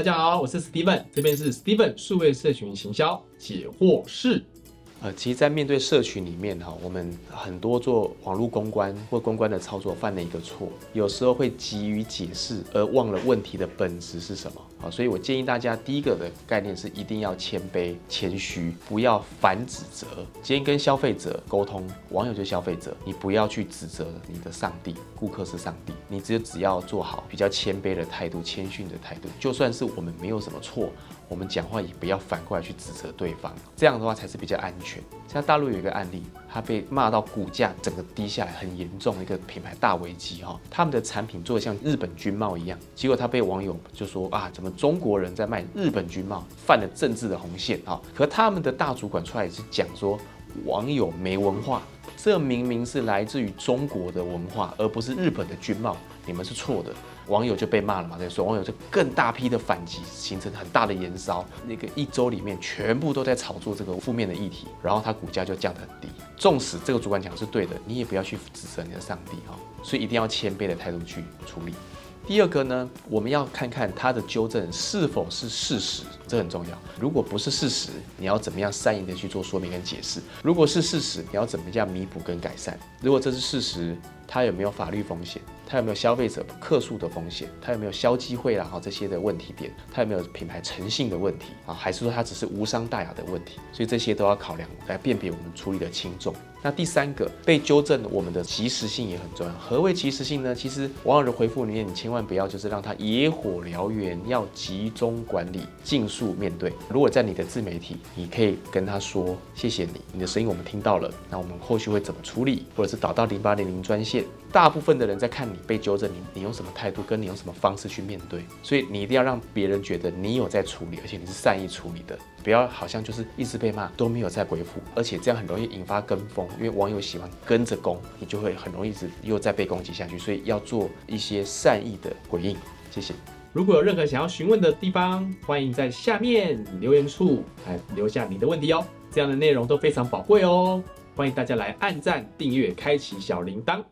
大家好，我是 Steven，这边是 Steven 数位社群行销解惑室。呃，其实，在面对社群里面哈，我们很多做网络公关或公关的操作犯了一个错，有时候会急于解释，而忘了问题的本质是什么啊。所以我建议大家，第一个的概念是一定要谦卑、谦虚，不要反指责。今天跟消费者沟通，网友就是消费者，你不要去指责你的上帝，顾客是上帝，你只只要做好比较谦卑的态度、谦逊的态度，就算是我们没有什么错。我们讲话也不要反过来去指责对方，这样的话才是比较安全。像大陆有一个案例，他被骂到股价整个低下来，很严重的一个品牌大危机哈。他们的产品做的像日本军帽一样，结果他被网友就说啊，怎么中国人在卖日本军帽，犯了政治的红线啊？可他们的大主管出来是讲说，网友没文化，这明明是来自于中国的文化，而不是日本的军帽，你们是错的。网友就被骂了嘛，对，所以网友就更大批的反击，形成很大的延烧。那个一周里面全部都在炒作这个负面的议题，然后它股价就降得很低。纵使这个主管讲是对的，你也不要去指责你的上帝哈。所以一定要谦卑的态度去处理。第二个呢，我们要看看他的纠正是否是事实，这很重要。如果不是事实，你要怎么样善意的去做说明跟解释？如果是事实，你要怎么样弥补跟改善？如果这是事实，它有没有法律风险？它有没有消费者客诉的风险？它有没有消机会啦？哈，这些的问题点，它有没有品牌诚信的问题啊？还是说它只是无伤大雅的问题？所以这些都要考量来辨别我们处理的轻重。那第三个被纠正，我们的及时性也很重要。何谓及时性呢？其实网友的回复里面，你千万不要就是让他野火燎原，要集中管理，尽速面对。如果在你的自媒体，你可以跟他说：“谢谢你，你的声音我们听到了，那我们后续会怎么处理？或者是导到零八零零专线。”大部分的人在看你被纠正，你你用什么态度，跟你用什么方式去面对。所以你一定要让别人觉得你有在处理，而且你是善意处理的。不要好像就是一直被骂都没有在回复，而且这样很容易引发跟风，因为网友喜欢跟着攻，你就会很容易一直又再被攻击下去。所以要做一些善意的回应。谢谢。如果有任何想要询问的地方，欢迎在下面留言处来留下你的问题哦。这样的内容都非常宝贵哦，欢迎大家来按赞、订阅、开启小铃铛。